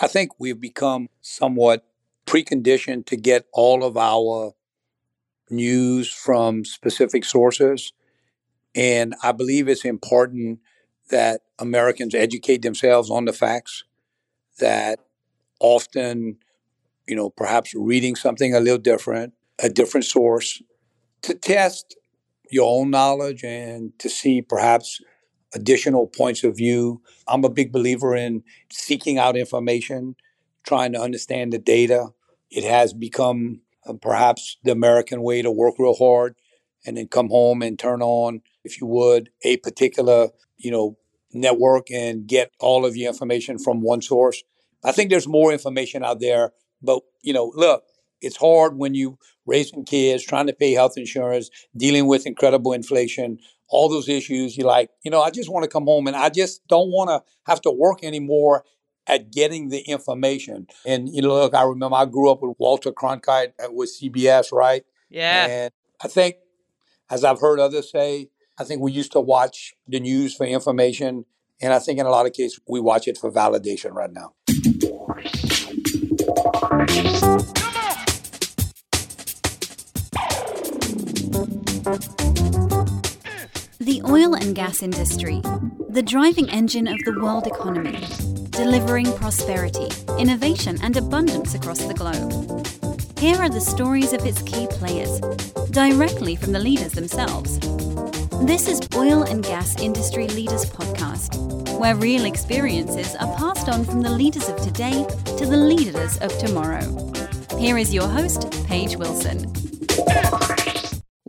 I think we've become somewhat preconditioned to get all of our news from specific sources. And I believe it's important that Americans educate themselves on the facts, that often, you know, perhaps reading something a little different, a different source, to test your own knowledge and to see perhaps additional points of view. I'm a big believer in seeking out information, trying to understand the data. It has become uh, perhaps the American way to work real hard and then come home and turn on, if you would, a particular, you know, network and get all of your information from one source. I think there's more information out there, but you know, look, it's hard when you raising kids, trying to pay health insurance, dealing with incredible inflation, all those issues. You're like, you know, I just want to come home and I just don't want to have to work anymore at getting the information. And you know, look, I remember I grew up with Walter Cronkite uh, with CBS, right? Yeah. And I think, as I've heard others say, I think we used to watch the news for information, and I think in a lot of cases we watch it for validation right now. The oil and gas industry, the driving engine of the world economy, delivering prosperity, innovation, and abundance across the globe. Here are the stories of its key players, directly from the leaders themselves. This is Oil and Gas Industry Leaders Podcast, where real experiences are passed on from the leaders of today to the leaders of tomorrow. Here is your host, Paige Wilson.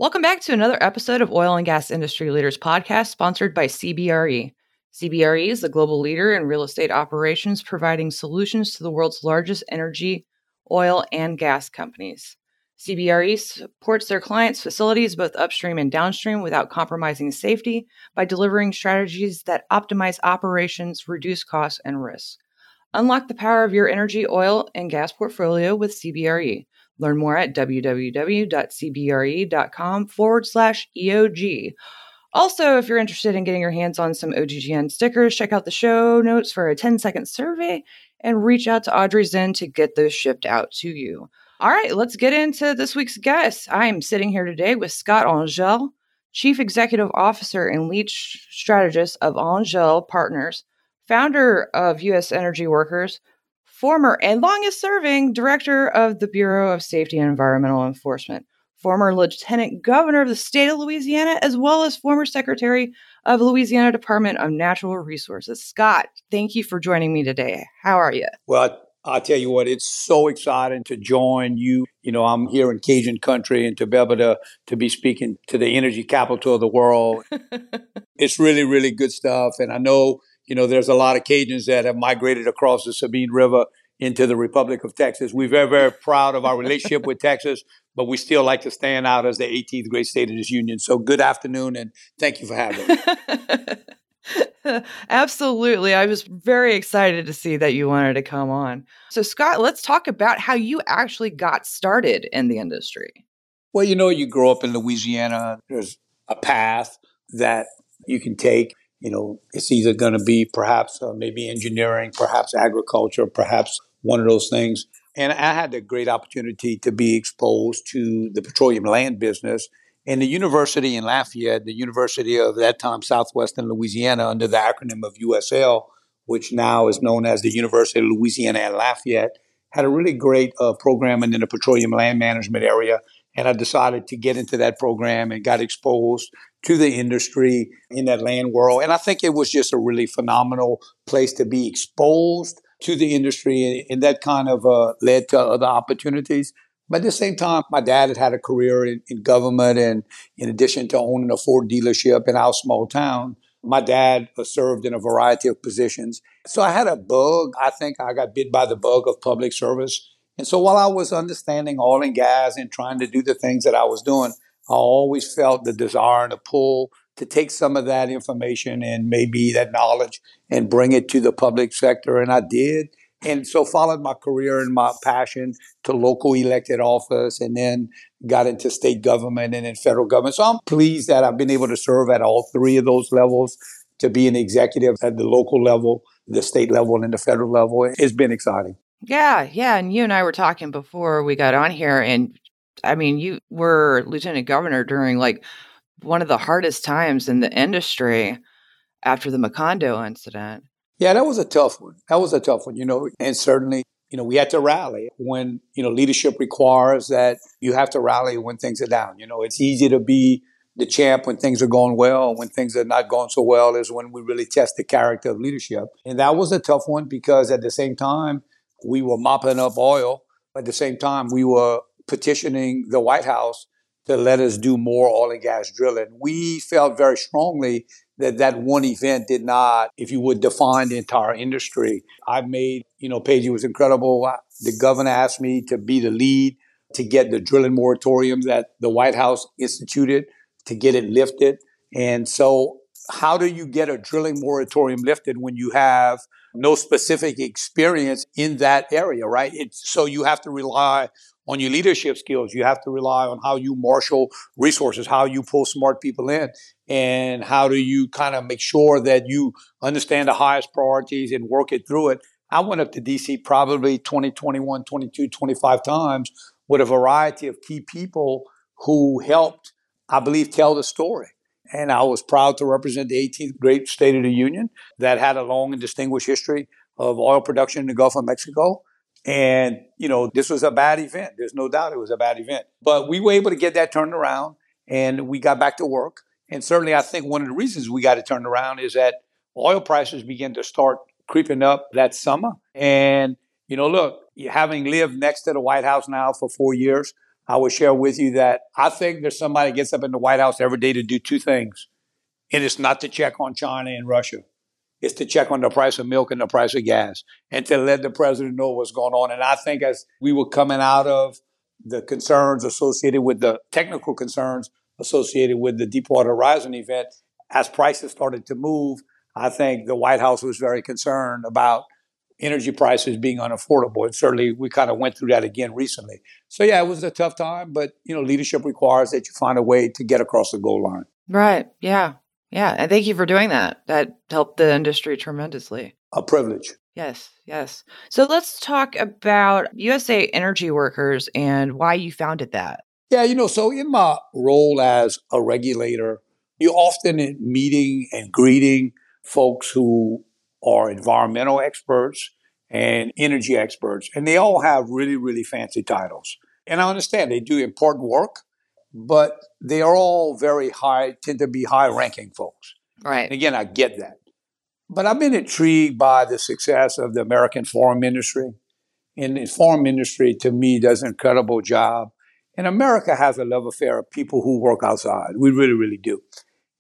Welcome back to another episode of Oil and Gas Industry Leaders Podcast, sponsored by CBRE. CBRE is the global leader in real estate operations, providing solutions to the world's largest energy, oil, and gas companies. CBRE supports their clients' facilities both upstream and downstream without compromising safety by delivering strategies that optimize operations, reduce costs, and risks. Unlock the power of your energy, oil, and gas portfolio with CBRE. Learn more at www.cbre.com forward slash EOG. Also, if you're interested in getting your hands on some OGGN stickers, check out the show notes for a 10 second survey and reach out to Audrey Zen to get those shipped out to you. All right, let's get into this week's guest. I am sitting here today with Scott Angelle, Chief Executive Officer and Lead Strategist of Angelle Partners, founder of U.S. Energy Workers, former and longest serving director of the Bureau of Safety and Environmental Enforcement, former lieutenant governor of the state of Louisiana, as well as former secretary of Louisiana Department of Natural Resources. Scott, thank you for joining me today. How are you? Well, I'll tell you what, it's so exciting to join you. You know, I'm here in Cajun country and to be able to, to be speaking to the energy capital of the world. it's really, really good stuff. And I know you know, there's a lot of Cajuns that have migrated across the Sabine River into the Republic of Texas. We're very, very proud of our relationship with Texas, but we still like to stand out as the 18th great state of this union. So good afternoon and thank you for having me. Absolutely. I was very excited to see that you wanted to come on. So, Scott, let's talk about how you actually got started in the industry. Well, you know, you grow up in Louisiana, there's a path that you can take you know, it's either going to be perhaps uh, maybe engineering, perhaps agriculture, perhaps one of those things. And I had the great opportunity to be exposed to the petroleum land business. And the university in Lafayette, the University of that time Southwestern Louisiana, under the acronym of USL, which now is known as the University of Louisiana at Lafayette, had a really great uh, program in the petroleum land management area. And I decided to get into that program and got exposed to the industry in that land world. And I think it was just a really phenomenal place to be exposed to the industry. And, that kind of uh, led to other opportunities. But at the same time, my dad had had a career in, in government. And in addition to owning a Ford dealership in our small town, my dad served in a variety of positions. So I had a bug. I think I got bit by the bug of public service. And so while I was understanding oil and gas and trying to do the things that I was doing, I always felt the desire and the pull to take some of that information and maybe that knowledge and bring it to the public sector. And I did. And so followed my career and my passion to local elected office and then got into state government and then federal government. So I'm pleased that I've been able to serve at all three of those levels to be an executive at the local level, the state level, and the federal level. It's been exciting. Yeah, yeah. And you and I were talking before we got on here, and I mean, you were lieutenant governor during like one of the hardest times in the industry after the Macondo incident. Yeah, that was a tough one. That was a tough one, you know, and certainly, you know, we had to rally when, you know, leadership requires that you have to rally when things are down. You know, it's easy to be the champ when things are going well. When things are not going so well is when we really test the character of leadership. And that was a tough one because at the same time, we were mopping up oil. At the same time, we were petitioning the White House to let us do more oil and gas drilling. We felt very strongly that that one event did not, if you would, define the entire industry. I made, you know, Paige, was incredible. The governor asked me to be the lead to get the drilling moratorium that the White House instituted to get it lifted. And so, how do you get a drilling moratorium lifted when you have no specific experience in that area, right? It's, so you have to rely on your leadership skills. You have to rely on how you marshal resources, how you pull smart people in, and how do you kind of make sure that you understand the highest priorities and work it through it. I went up to DC probably 20, 21, 22, 25 times with a variety of key people who helped, I believe, tell the story. And I was proud to represent the 18th great state of the Union that had a long and distinguished history of oil production in the Gulf of Mexico. And, you know, this was a bad event. There's no doubt it was a bad event. But we were able to get that turned around and we got back to work. And certainly, I think one of the reasons we got it turned around is that oil prices began to start creeping up that summer. And, you know, look, having lived next to the White House now for four years, I will share with you that I think there's somebody gets up in the White House every day to do two things. And it's not to check on China and Russia It's to check on the price of milk and the price of gas and to let the president know what's going on. And I think as we were coming out of the concerns associated with the technical concerns associated with the Deepwater Horizon event, as prices started to move, I think the White House was very concerned about energy prices being unaffordable. And certainly we kind of went through that again recently. So yeah, it was a tough time, but you know, leadership requires that you find a way to get across the goal line. Right. Yeah. Yeah, and thank you for doing that. That helped the industry tremendously. A privilege. Yes, yes. So let's talk about USA Energy Workers and why you founded that. Yeah, you know, so in my role as a regulator, you often in meeting and greeting folks who are environmental experts and energy experts, and they all have really, really fancy titles. And I understand they do important work, but they are all very high, tend to be high ranking folks. Right. And again, I get that. But I've been intrigued by the success of the American farm industry. And the farm industry, to me, does an incredible job. And America has a love affair of people who work outside. We really, really do.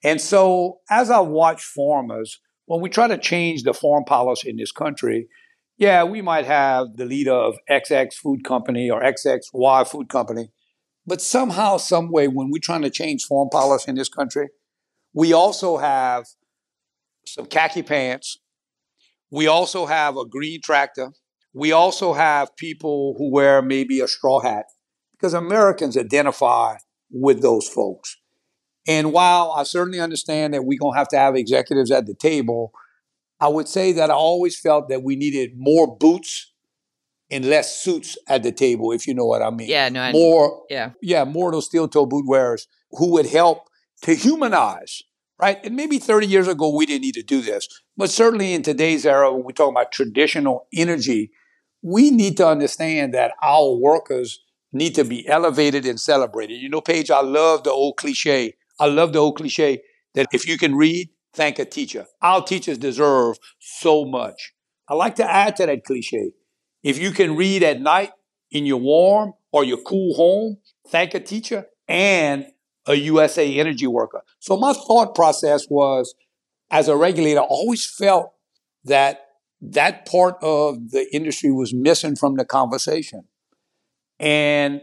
And so, as I watch farmers, when we try to change the foreign policy in this country, yeah, we might have the leader of XX food company or XXY food company but somehow, some way, when we're trying to change foreign policy in this country, we also have some khaki pants. We also have a green tractor. We also have people who wear maybe a straw hat because Americans identify with those folks. And while I certainly understand that we're going to have to have executives at the table, I would say that I always felt that we needed more boots and less suits at the table, if you know what I mean. Yeah, no, I more. Yeah, yeah, more of those steel toe boot wearers who would help to humanize, right? And maybe 30 years ago we didn't need to do this, but certainly in today's era, when we talk about traditional energy, we need to understand that our workers need to be elevated and celebrated. You know, Paige, I love the old cliche. I love the old cliche that if you can read, thank a teacher. Our teachers deserve so much. I like to add to that cliche. If you can read at night in your warm or your cool home, thank a teacher and a USA energy worker. So my thought process was, as a regulator, I always felt that that part of the industry was missing from the conversation. And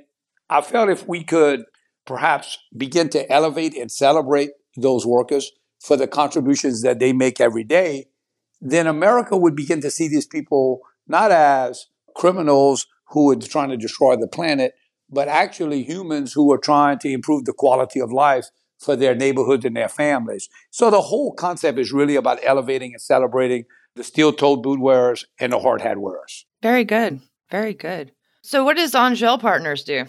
I felt if we could perhaps begin to elevate and celebrate those workers for the contributions that they make every day, then America would begin to see these people not as criminals who are trying to destroy the planet, but actually humans who are trying to improve the quality of life for their neighborhoods and their families. So the whole concept is really about elevating and celebrating the steel-toed boot wearers and the hard hat wearers. Very good. Very good. So what does Angelle Partners do?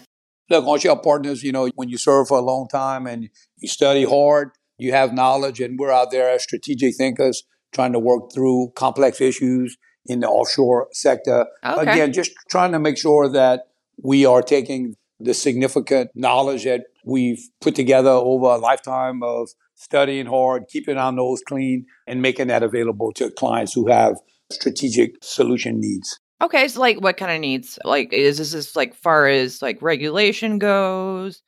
Look, Angelle Partners, you know, when you serve for a long time and you study hard, you have knowledge, and we're out there as strategic thinkers trying to work through complex issues in the offshore sector. Okay. Again, just trying to make sure that we are taking the significant knowledge that we've put together over a lifetime of studying hard, keeping our nose clean, and making that available to clients who have strategic solution needs. Okay, so like what kind of needs? Like is this as like far as like regulation goes?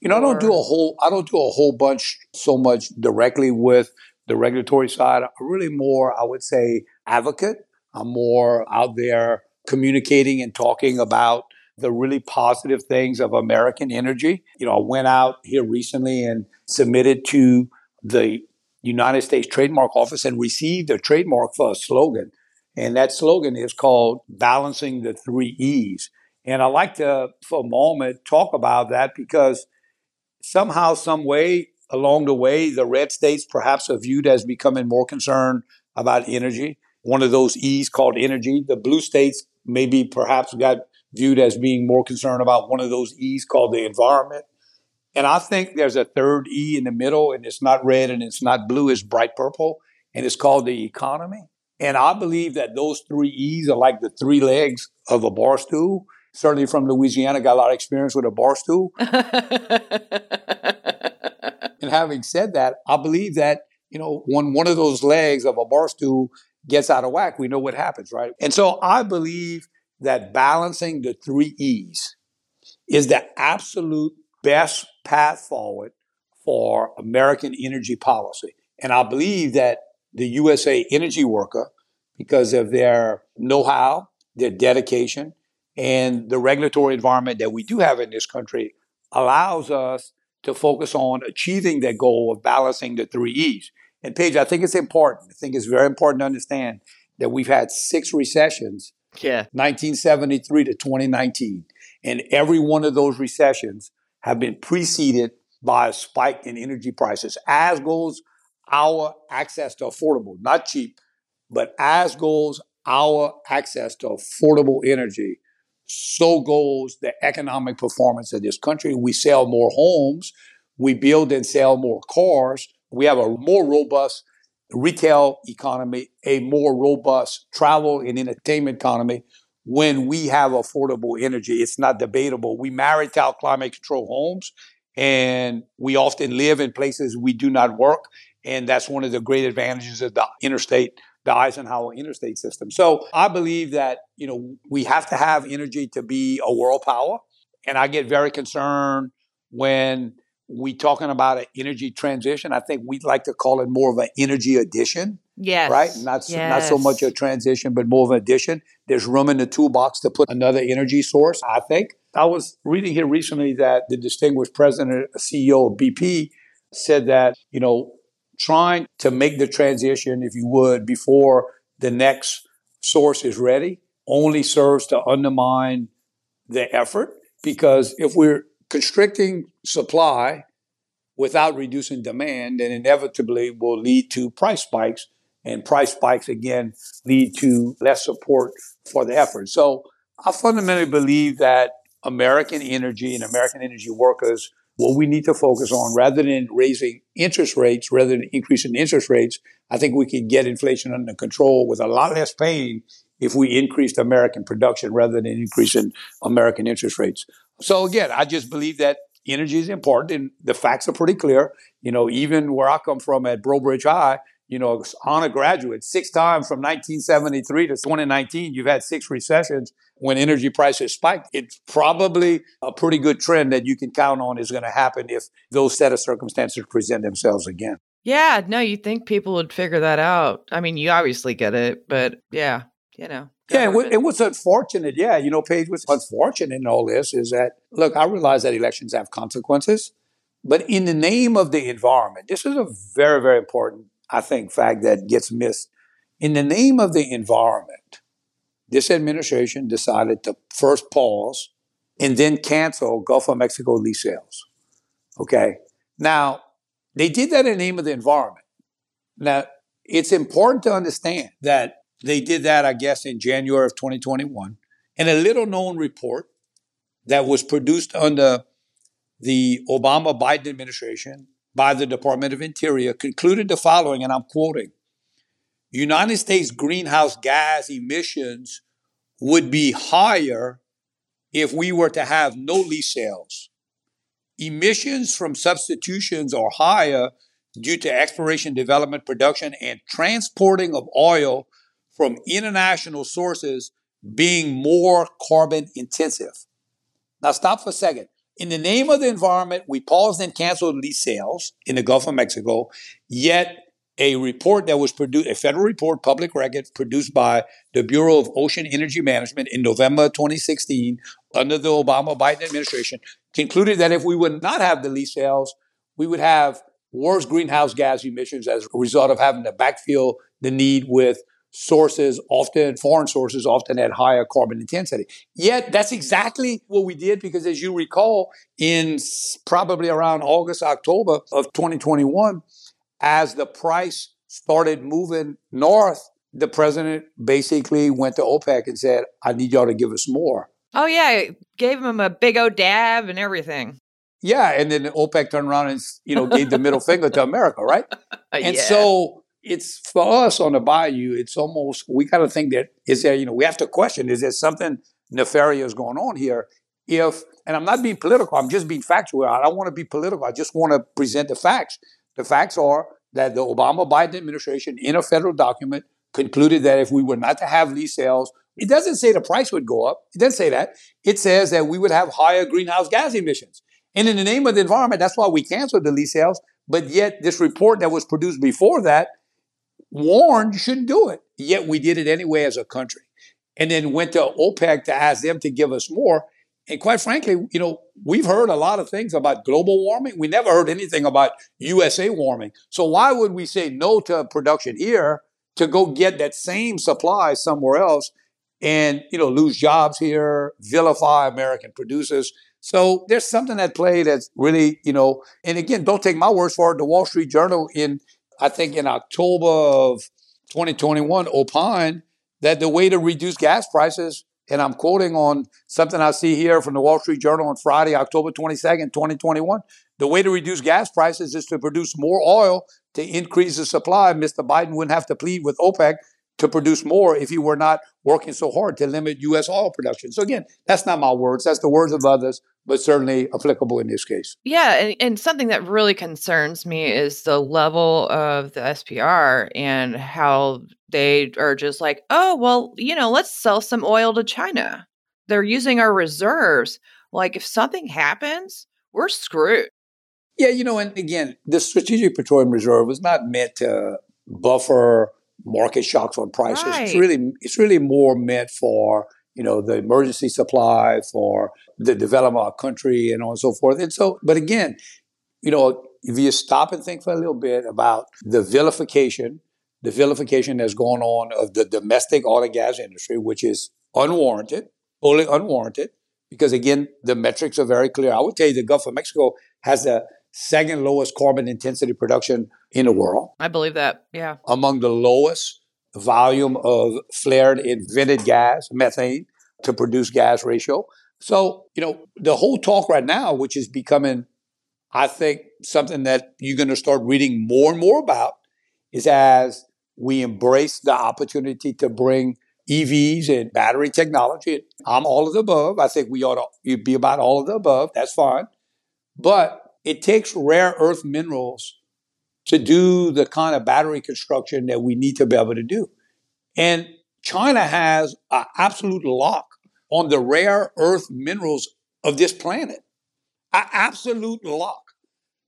You know, I don't do a whole I don't do a whole bunch so much directly with the regulatory side. I'm really more, I would say, advocate. I'm more out there communicating and talking about the really positive things of American energy. You know, I went out here recently and submitted to the United States Trademark Office and received a trademark for a slogan. And that slogan is called Balancing the Three E's. And I like to, for a moment, talk about that because somehow, some way along the way, the red states perhaps are viewed as becoming more concerned about energy. One of those E's called energy. The blue states maybe perhaps got viewed as being more concerned about one of those E's called the environment. And I think there's a third E in the middle, and it's not red and it's not blue, it's bright purple, and it's called the economy. And I believe that those three E's are like the three legs of a bar stool. Certainly from Louisiana, got a lot of experience with a bar stool. And having said that, I believe that, you know, when one of those legs of a bar stool gets out of whack, we know what happens, right? And so I believe that balancing the three E's is the absolute best path forward for American energy policy. And I believe that the USA energy worker, because of their know how, their dedication, and the regulatory environment that we do have in this country, allows us to focus on achieving that goal of balancing the three E's. And Paige, I think it's important. I think it's very important to understand that we've had six recessions yeah. 1973 to 2019. And every one of those recessions have been preceded by a spike in energy prices, as goes our access to affordable, not cheap, but as goes our access to affordable energy, so goes the economic performance of this country. We sell more homes, we build and sell more cars, we have a more robust retail economy, a more robust travel and entertainment economy when we have affordable energy. It's not debatable. We maritile climate control homes and we often live in places we do not work. And that's one of the great advantages of the interstate, the Eisenhower interstate system. So I believe that, you know, we have to have energy to be a world power. And I get very concerned when we talking about an energy transition. I think we'd like to call it more of an energy addition, Yes. right? Not so, not so much a transition, but more of an addition. There's room in the toolbox to put another energy source. I think I was reading here recently that the distinguished president, and CEO of BP, said that you know trying to make the transition, if you would, before the next source is ready, only serves to undermine the effort because if we're constricting supply without reducing demand, then inevitably will lead to price spikes. And price spikes again lead to less support for the effort. So I fundamentally believe that American energy and American energy workers, what we need to focus on rather than raising interest rates, rather than increasing interest rates, I think we could get inflation under control with a lot less pain if we increased American production rather than increasing American interest rates. So again, I just believe that energy is important and the facts are pretty clear. You know, even where I come from at Breaux Bridge High, you know, honor graduate, six times from 1973 to 2019, you've had six recessions when energy prices spiked. It's probably a pretty good trend that you can count on is going to happen if those set of circumstances present themselves again. Yeah, no, you think people would figure that out. I mean, you obviously get it, but yeah, you know. Yeah, and, what, and what's unfortunate, yeah, you know, Paige, what's unfortunate in all this is that, look, I realize that elections have consequences, but in the name of the environment, this is a very, very important, I think, fact that gets missed. In the name of the environment, this administration decided to first pause and then cancel Gulf of Mexico lease sales. Okay. Now, They did that in the name of the environment. Now, it's important to understand that they did that, I guess, in January of 2021. And a little known report that was produced under the Obama Biden administration by the Department of Interior concluded the following, and I'm quoting United States greenhouse gas emissions would be higher if we were to have no lease sales. Emissions from substitutions are higher due to exploration, development, production, and transporting of oil from international sources being more carbon intensive. Now, stop for a second. In the name of the environment, we paused and canceled lease sales in the Gulf of Mexico, yet a report that was produced, a federal report, public record, produced by the Bureau of Ocean Energy Management in November 2016 under the Obama Biden administration, concluded that if we would not have the lease sales, we would have worse greenhouse gas emissions as a result of having to backfill the need with sources, often foreign sources, often at higher carbon intensity. Yet that's exactly what we did because, as you recall, in probably around August, October of 2021, as the price started moving north, the president basically went to OPEC and said, I need y'all to give us more. Oh, yeah. Gave him a big old dab and everything. Yeah. And then OPEC turned around and, you know, gave the middle finger to America, right? And yeah. so it's for us on the bayou, it's almost, we got to think that, is there, you know, we have to question, is there something nefarious going on here? If, and I'm not being political, I'm just being factual. I don't want to be political. I just want to present the facts. The facts are that the Obama Biden administration, in a federal document, concluded that if we were not to have lease sales, it doesn't say the price would go up. It doesn't say that. It says that we would have higher greenhouse gas emissions. And in the name of the environment, that's why we canceled the lease sales. But yet, this report that was produced before that warned you shouldn't do it. Yet we did it anyway as a country. And then went to OPEC to ask them to give us more. And quite frankly, you know, we've heard a lot of things about global warming. We never heard anything about USA warming. So why would we say no to production here to go get that same supply somewhere else and, you know, lose jobs here, vilify American producers? So there's something at play that's really, you know, and again, don't take my words for it. The Wall Street Journal in, I think in October of 2021 opined that the way to reduce gas prices and I'm quoting on something I see here from the Wall Street Journal on Friday, October 22nd, 2021. The way to reduce gas prices is to produce more oil to increase the supply. Mr. Biden wouldn't have to plead with OPEC to produce more if you were not working so hard to limit U.S. oil production. So, again, that's not my words, that's the words of others, but certainly applicable in this case. Yeah. And, and something that really concerns me is the level of the SPR and how they are just like, oh, well, you know, let's sell some oil to China. They're using our reserves. Like, if something happens, we're screwed. Yeah, you know, and again, the Strategic Petroleum Reserve was not meant to buffer market shocks on prices. Right. It's really it's really more meant for you know the emergency supply for the development of our country and on and so forth. And so, but again, you know, if you stop and think for a little bit about the vilification the vilification that's going on of the domestic oil and gas industry, which is unwarranted, fully unwarranted, because again, the metrics are very clear. I would tell you the Gulf of Mexico has the second lowest carbon intensity production in the world. I believe that. Yeah. Among the lowest volume of flared invented gas, methane, to produce gas ratio. So, you know, the whole talk right now, which is becoming, I think, something that you're going to start reading more and more about, is as we embrace the opportunity to bring EVs and battery technology. I'm all of the above. I think we ought to be about all of the above. That's fine. But it takes rare earth minerals to do the kind of battery construction that we need to be able to do. And China has an absolute lock on the rare earth minerals of this planet. An absolute lock.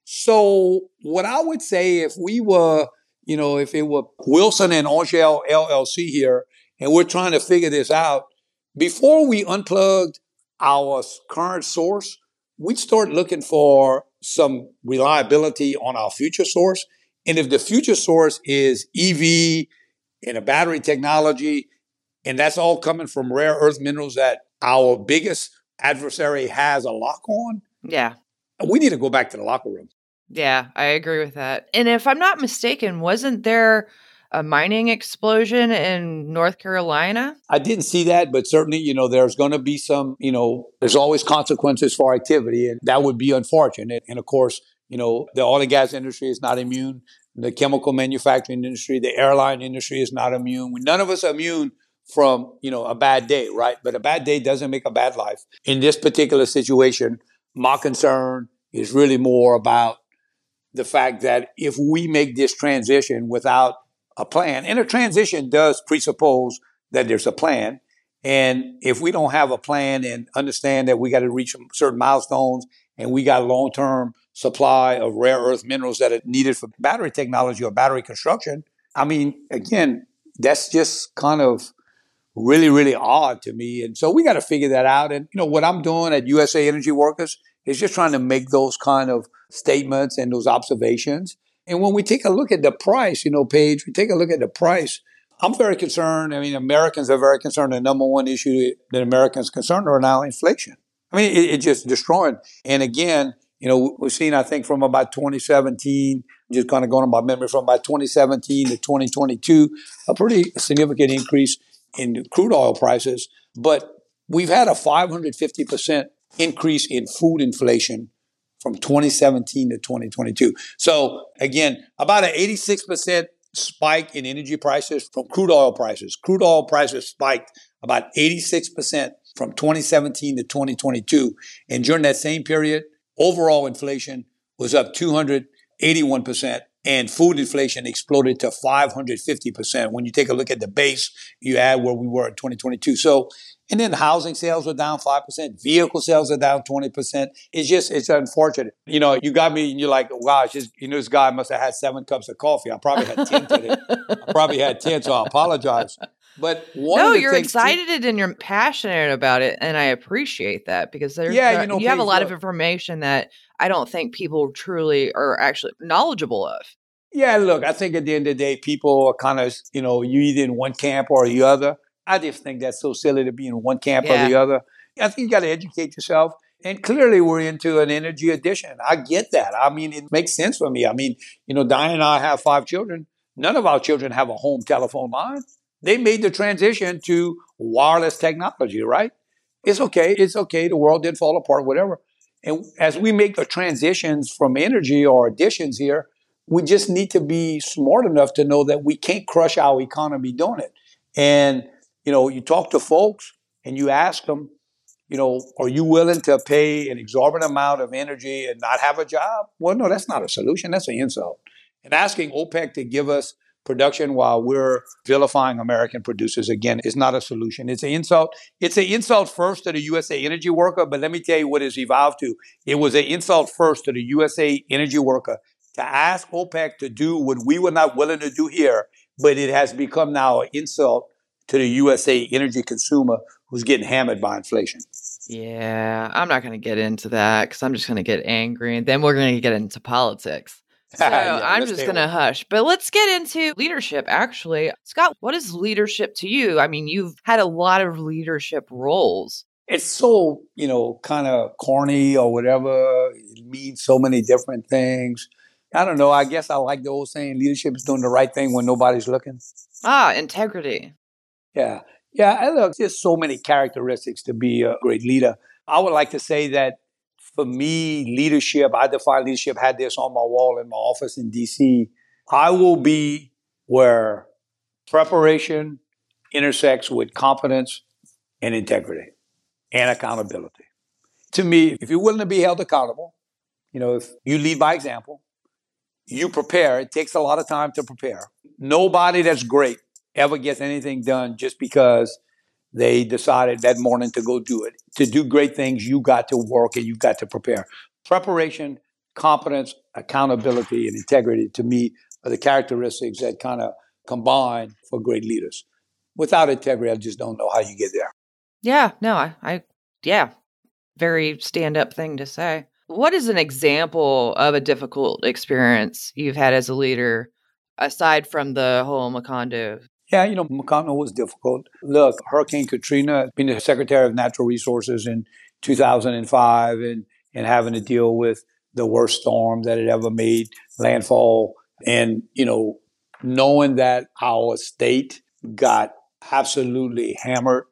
So, what I would say if we were you know, if it were Wilson and Angelle LLC here, and we're trying to figure this out, before we unplugged our current source, we'd start looking for some reliability on our future source. And if the future source is EV and a battery technology, and that's all coming from rare earth minerals that our biggest adversary has a lock on, Yeah. we need to go back to the locker room. Yeah, I agree with that. And if I'm not mistaken, wasn't there a mining explosion in North Carolina? I didn't see that, but certainly, you know, there's going to be some, you know, there's always consequences for activity, and that would be unfortunate. And of course, you know, the oil and gas industry is not immune. The chemical manufacturing industry, the airline industry is not immune. None of us are immune from, you know, a bad day, right? But a bad day doesn't make a bad life. In this particular situation, my concern is really more about the fact that if we make this transition without a plan, and a transition does presuppose that there's a plan. And if we don't have a plan and understand that we got to reach certain milestones and we got a long term supply of rare earth minerals that are needed for battery technology or battery construction, I mean, again, that's just kind of really, really odd to me. And so we got to figure that out. And, you know, what I'm doing at USA Energy Workers is just trying to make those kind of statements and those observations. And when we take a look at the price, you know, Paige, we take a look at the price. I'm very concerned. I mean, Americans are very concerned. The number one issue that Americans are concerned are now inflation. I mean, it, it just destroying. And again, you know, we've seen, I think, from about 2017, just kind of going on my memory, from about 2017 to 2022, a pretty significant increase in crude oil prices. But we've had a 550% increase in food inflation from 2017 to 2022. So again, about an 86% spike in energy prices from crude oil prices. Crude oil prices spiked about 86% from 2017 to 2022. And during that same period, overall inflation was up 281% and food inflation exploded to 550%. When you take a look at the base, you add where we were in 2022. So, and then housing sales are down 5%, vehicle sales are down 20%. It's just, it's unfortunate. You know, you got me and you're like, wow, you know, this guy must have had seven cups of coffee. I probably had 10 today. I probably had 10, so I apologize. But no, you're excited and you're passionate about it, and I appreciate that because there's yeah, you, know, you have a lot look. of information that I don't think people truly are actually knowledgeable of. Yeah, look, I think at the end of the day, people are kind of, you know, you either in one camp or the other. I just think that's so silly to be in one camp yeah. or the other. I think you got to educate yourself. And clearly, we're into an energy addition. I get that. I mean, it makes sense for me. I mean, you know, Diane and I have five children. None of our children have a home telephone line. They made the transition to wireless technology, right? It's okay. It's okay. The world did fall apart, whatever. And as we make the transitions from energy or additions here, we just need to be smart enough to know that we can't crush our economy doing it. And, you know, you talk to folks and you ask them, you know, are you willing to pay an exorbitant amount of energy and not have a job? Well, no, that's not a solution. That's an insult. And asking OPEC to give us production while we're vilifying American producers again is not a solution. It's an insult. It's an insult first to the USA energy worker, but let me tell you what it's evolved to. It was an insult first to the USA energy worker to ask OPEC to do what we were not willing to do here, but it has become now an insult to the USA energy consumer who's getting hammered by inflation. Yeah, I'm not going to get into that because I'm just going to get angry and then we're going to get into politics. So yeah, I'm just going to hush. But let's get into leadership, actually. Scott, what is leadership to you? I mean, you've had a lot of leadership roles. It's so, you know, kind of corny or whatever. It means so many different things. I don't know. I guess I like the old saying leadership is doing the right thing when nobody's looking. Ah, integrity. Yeah. Yeah. I look, there's so many characteristics to be a great leader. I would like to say that for me, leadership, I define leadership, had this on my wall in my office in DC. I will be where preparation intersects with competence and integrity and accountability. To me, if you're willing to be held accountable, you know, if you lead by example, you prepare. It takes a lot of time to prepare. Nobody that's great ever gets anything done just because they decided that morning to go do it. To do great things, you got to work and you got to prepare. Preparation, competence, accountability, and integrity to me are the characteristics that kind of combine for great leaders. Without integrity, I just don't know how you get there. Yeah, no, I, I yeah, very stand up thing to say. What is an example of a difficult experience you've had as a leader, aside from the whole Macondo yeah, you know, Macondo was difficult. Look, Hurricane Katrina, being the Secretary of Natural Resources in 2005 and, and having to deal with the worst storm that had ever made landfall. And, you know, knowing that our state got absolutely hammered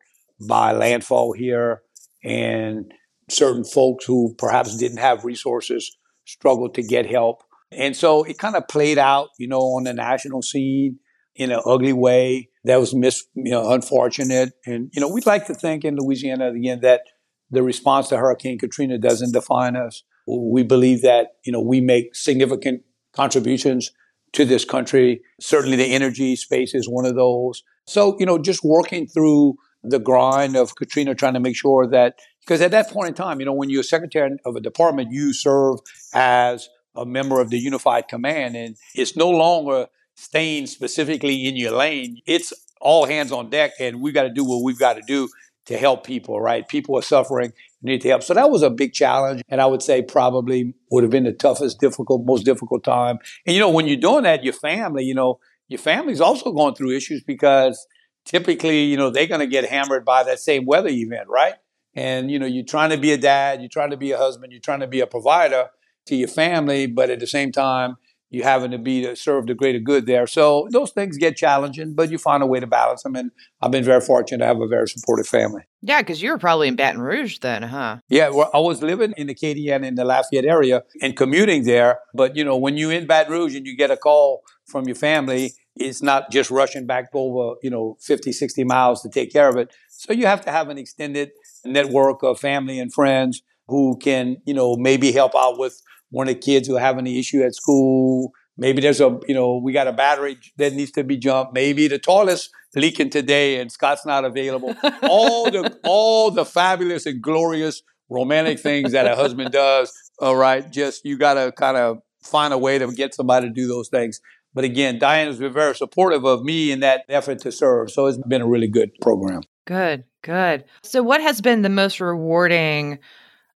by landfall here and certain folks who perhaps didn't have resources struggled to get help. And so it kind of played out, you know, on the national scene in an ugly way that was mis, you know, unfortunate. And, you know, we'd like to think in Louisiana again that the response to Hurricane Katrina doesn't define us. We believe that, you know, we make significant contributions to this country. Certainly the energy space is one of those. So, you know, just working through the grind of Katrina, trying to make sure that, because at that point in time, you know, when you're secretary of a department, you serve as a member of the unified command, and it's no longer staying specifically in your lane. It's all hands on deck, and we've got to do what we've got to do to help people, right? People are suffering, need to help. So that was a big challenge. And I would say probably would have been the toughest, difficult, most difficult time. And, you know, when you're doing that, your family, you know, your family's also going through issues because typically, you know, they're going to get hammered by that same weather event, right? And, you know, you're trying to be a dad, you're trying to be a husband, you're trying to be a provider to your family, but at the same time, you having to be uh, to serve the greater good there. So those things get challenging, but you find a way to balance them. And I've been very fortunate to have a very supportive family. Yeah, because you were probably in Baton Rouge then, huh? Yeah, well, I was living in Acadiana and in the Lafayette area and commuting there. But you know, when you're in Baton Rouge and you get a call from your family, it's not just rushing back over, you know, 50, 60 miles to take care of it. So you have to have an extended network of family and friends who can, you know, maybe help out with one of the kids who have any issue at school. Maybe there's a, you know, we got a battery that needs to be jumped. Maybe the toilet's leaking today and Scott's not available. all the, all the fabulous and glorious romantic things that a husband does. All right. Just, you got to kind of find a way to get somebody to do those things. But again, Diane has been very supportive of me in that effort to serve. So it's been a really good program. Good, good. So, what has been the most rewarding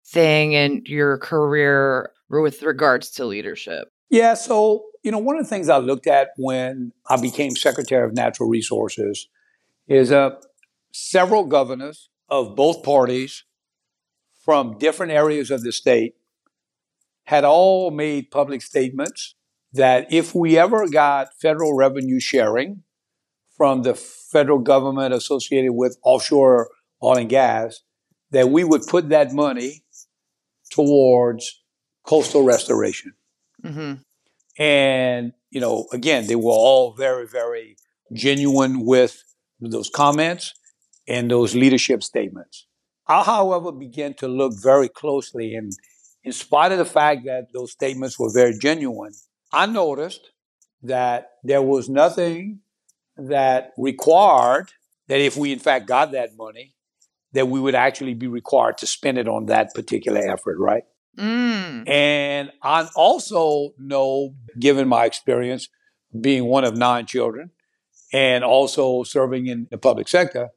thing in your career with regards to leadership? Yeah, so, you know, one of the things I looked at when I became Secretary of Natural Resources is uh, several governors of both parties from different areas of the state had all made public statements that if we ever got federal revenue sharing from the federal government associated with offshore oil and gas, that we would put that money towards coastal restoration. Mm-hmm. And, you know, again, they were all very, very genuine with those comments and those leadership statements. I, however, began to look very closely, and in spite of the fact that those statements were very genuine, I noticed that there was nothing that required that if we in fact got that money, that we would actually be required to spend it on that particular effort, right? Mm. And I also know, given my experience being one of nine children and also serving in the public sector,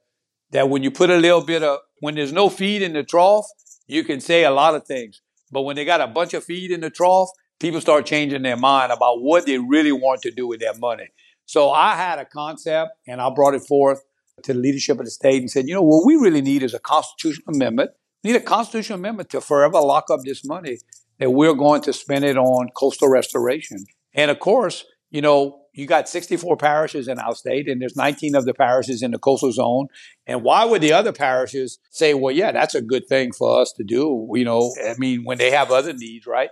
that when you put a little bit of, when there's no feed in the trough, you can say a lot of things. But when they got a bunch of feed in the trough, people start changing their mind about what they really want to do with their money. So I had a concept and I brought it forth to the leadership of the state and said, you know, what we really need is a constitutional amendment need a constitutional amendment to forever lock up this money that we're going to spend it on coastal restoration. And of course, you know, you got 64 parishes in our state, and there's 19 of the parishes in the coastal zone. And why would the other parishes say, well, yeah, that's a good thing for us to do? You know, I mean, when they have other needs, right?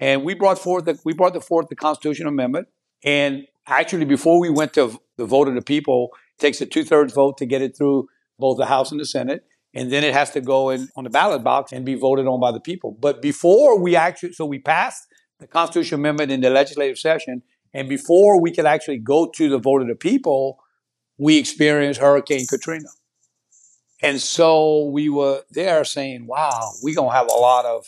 And we brought forth the, we brought the forth the constitutional amendment. And actually, before we went to the vote of the people, it takes a two thirds vote to get it through both the House and the Senate and then it has to go in on the ballot box and be voted on by the people. But before we actually, so we passed the constitutional amendment in the legislative session, and before we could actually go to the vote of the people, we experienced Hurricane Katrina. And so we were there saying, wow, we're going to have a lot of,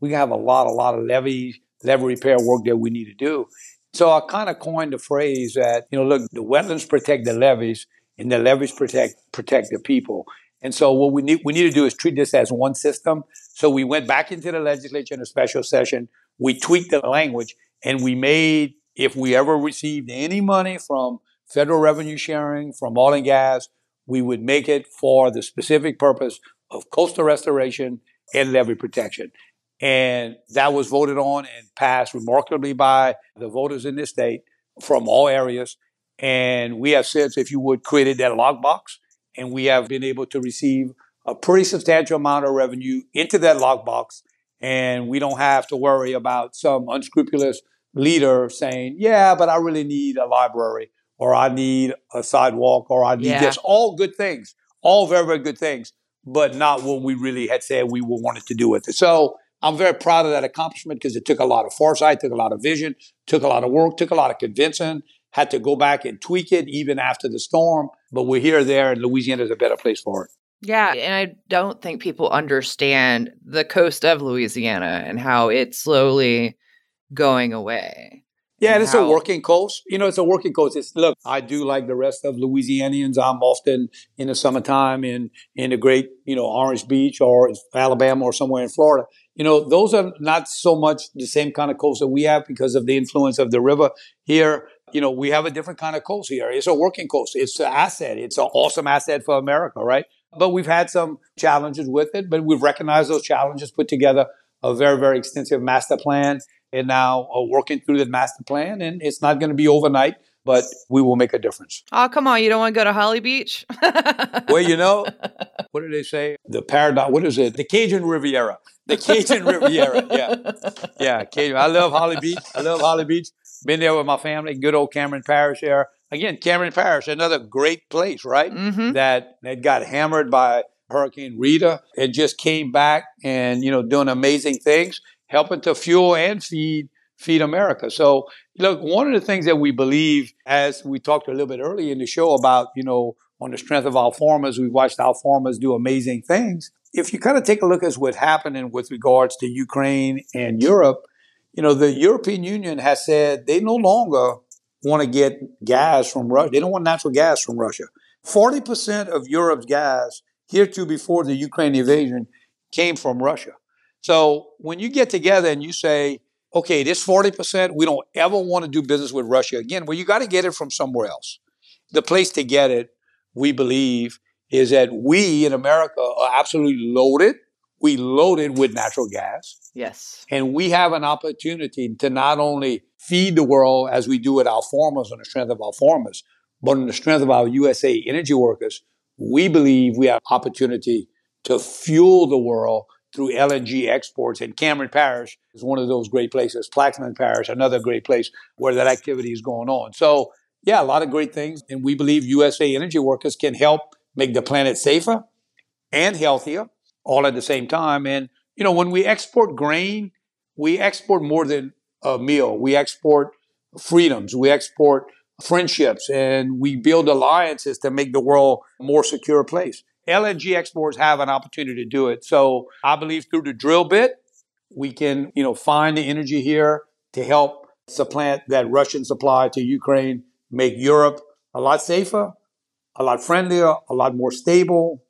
we gonna have a lot, a lot of levee, levee repair work that we need to do. So I kind of coined the phrase that, you know, look, the wetlands protect the levees and the levees protect, protect the people. And so what we need we need to do is treat this as one system. So we went back into the legislature in a special session. We tweaked the language and we made if we ever received any money from federal revenue sharing from oil and gas, we would make it for the specific purpose of coastal restoration and levee protection. And that was voted on and passed remarkably by the voters in this state from all areas. And we have since, if you would, created that lockbox. And we have been able to receive a pretty substantial amount of revenue into that lockbox. And we don't have to worry about some unscrupulous leader saying, yeah, but I really need a library or I need a sidewalk or I need Yeah. this. All good things, all very, very good things, but not what we really had said we were wanted to do with it. So I'm very proud of that accomplishment because it took a lot of foresight, took a lot of vision, took a lot of work, took a lot of convincing, had to go back and tweak it even after the storm. But we're here, there, and Louisiana is a better place for it. Yeah, and I don't think people understand the coast of Louisiana and how it's slowly going away. Yeah, and it's a working coast. You know, it's a working coast. It's look, I do like the rest of Louisianians. I'm often in the summertime in in the great, you know, Orange Beach or Alabama or somewhere in Florida. You know, those are not so much the same kind of coast that we have because of the influence of the river here. You know, we have a different kind of coast here. It's a working coast. It's an asset. It's an awesome asset for America, right? But we've had some challenges with it, but we've recognized those challenges, put together a very, very extensive master plan and now uh, working through the master plan. And it's not going to be overnight, but we will make a difference. Oh, come on, you don't want to go to Holly Beach? Well, you know, what do they say? The paradox. What is it? The Cajun Riviera. The Cajun Riviera. Yeah, yeah. Cajun. I love Holly Beach. I love Holly Beach. Been there with my family. Good old Cameron Parish there. Again, Cameron Parish, another great place, right? hmm that that got hammered by Hurricane Rita and just came back and you know doing amazing things, helping to fuel and feed feed America. So look, one of the things that we believe, as we talked a little bit earlier in the show about you know on the strength of our farmers, we've watched our farmers do amazing things. If you kind of take a look at what's happening with regards to Ukraine and Europe, you know the European Union has said they no longer want to get gas from Russia. They don't want natural gas from Russia. 40% of Europe's gas, hereto before the Ukraine invasion, came from Russia. So when you get together and you say, okay, this 40%, we don't ever want to do business with Russia again, well, you got to get it from somewhere else. The place to get it, we believe, is that we in America are absolutely loaded. We loaded with natural gas. Yes. And we have an opportunity to not only feed the world as we do with our farmers on the strength of our farmers, but on the strength of our USA energy workers, we believe we have opportunity to fuel the world through LNG exports. And Cameron Parish is one of those great places. Plaquemine Parish, another great place where that activity is going on. So, yeah, a lot of great things. And we believe USA energy workers can help make the planet safer and healthier all at the same time. And, you know, when we export grain, we export more than a meal. We export freedoms. We export friendships and we build alliances to make the world a more secure place. LNG exports have an opportunity to do it. So I believe through the drill bit, we can, you know, find the energy here to help supplant that Russian supply to Ukraine, make Europe a lot safer, a lot friendlier, a lot more stable,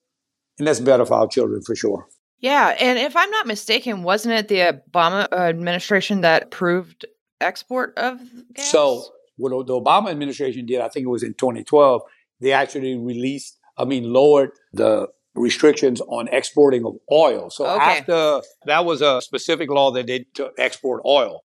and that's better for our children for sure. Yeah, and if I'm not mistaken, wasn't it the Obama administration that approved export of gas? So what the Obama administration did, I think it was in 2012, they actually released, I mean, lowered the restrictions on exporting of oil. So Okay. after that was a specific law that they to export oil.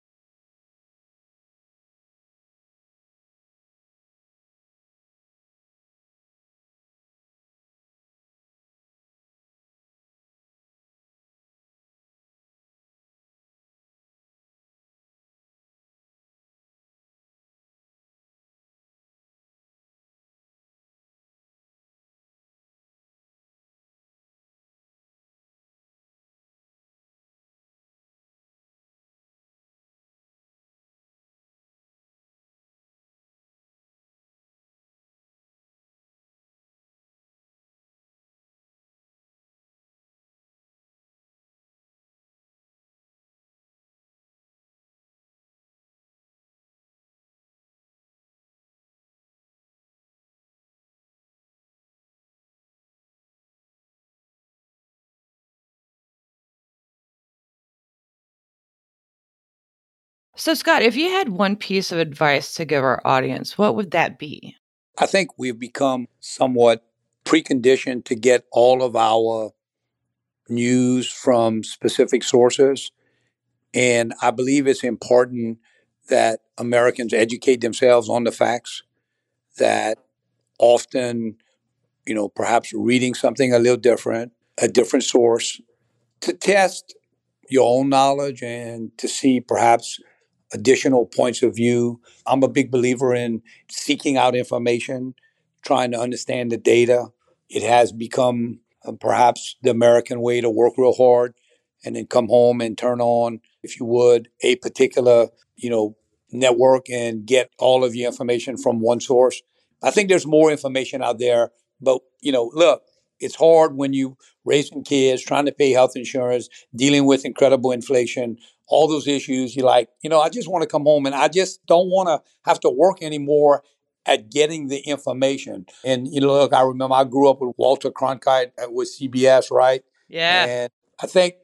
So, Scott, if you had one piece of advice to give our audience, what would that be? I think we've become somewhat preconditioned to get all of our news from specific sources. And I believe it's important that Americans educate themselves on the facts, that often, you know, perhaps reading something a little different, a different source, to test your own knowledge and to see perhaps additional points of view. I'm a big believer in seeking out information, trying to understand the data. It has become uh, perhaps the American way to work real hard and then come home and turn on, if you would, a particular, you know, network and get all of your information from one source. I think there's more information out there, but you know, look, it's hard when you raising kids, trying to pay health insurance, dealing with incredible inflation, all those issues. You're like, you know, I just want to come home and I just don't want to have to work anymore at getting the information. And you know, look, I remember I grew up with Walter Cronkite uh, with CBS, right? Yeah. And I think,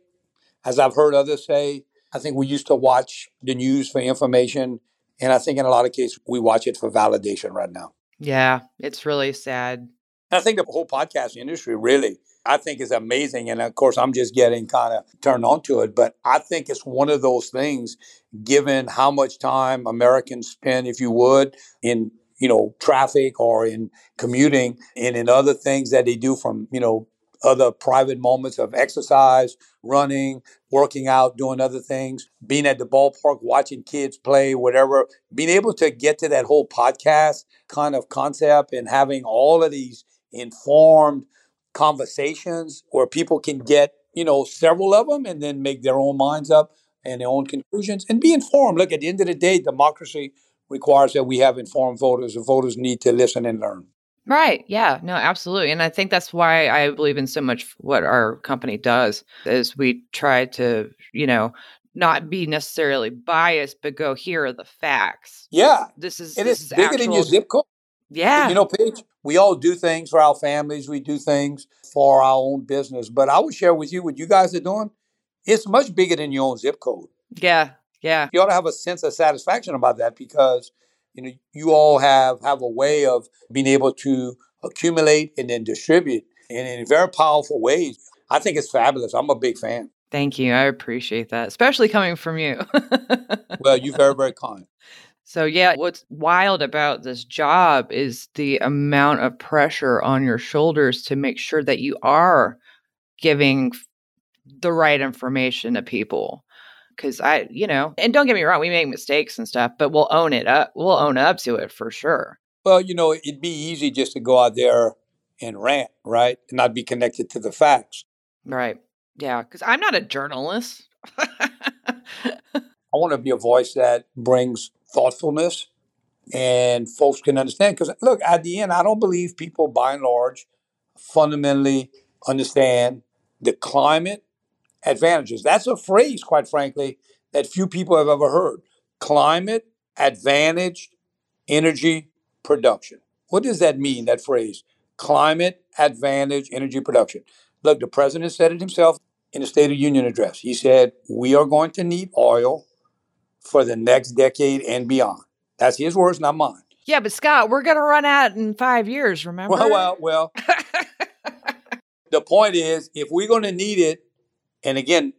as I've heard others say, I think we used to watch the news for information. And I think in a lot of cases, we watch it for validation right now. Yeah. It's really sad. I think the whole podcast industry really, I think is amazing. And of course, I'm just getting kind of turned on to it. But I think it's one of those things, given how much time Americans spend, if you would, in you know traffic or in commuting and in other things that they do from you know other private moments of exercise, running, working out, doing other things, being at the ballpark, watching kids play, whatever, being able to get to that whole podcast kind of concept and having all of these informed conversations where people can get, you know, several of them and then make their own minds up and their own conclusions and be informed. Look, at the end of the day, democracy requires that we have informed voters. The voters need to listen and learn. Right. Yeah. No, absolutely. And I think that's why I believe in so much what our company does is we try to, you know, not be necessarily biased, but go here are the facts. Yeah. This is It this is is bigger than your zip code. Yeah. You know, Paige, we all do things for our families. We do things for our own business. But I will share with you what you guys are doing. It's much bigger than your own zip code. yeah. Yeah. You ought to have a sense of satisfaction about that because you know you all have have a way of being able to accumulate and then distribute and in very powerful ways. I think it's fabulous. I'm a big fan. Thank you. I appreciate that, especially coming from you. Well, you're very, very kind. So, yeah, what's wild about this job is the amount of pressure on your shoulders to make sure that you are giving the right information to people. Cause I, you know, and don't get me wrong, we make mistakes and stuff, but we'll own it up. We'll own up to it for sure. Well, you know, it'd be easy just to go out there and rant, right? And not be connected to the facts. Right. Yeah. Cause I'm not a journalist. I want to be a voice that brings thoughtfulness and folks can understand. Because look, at the end, I don't believe people by and large fundamentally understand the climate advantages. That's a phrase, quite frankly, that few people have ever heard. Climate advantaged energy production. What does that mean, that phrase? Climate advantage energy production. Look, the president said it himself in the State of Union address. He said, We are going to need oil for the next decade and beyond. That's his words, not mine. yeah. But Scott, we're going to run out in five years, remember? Well, well, well. the point is, if we're going to need it, and again,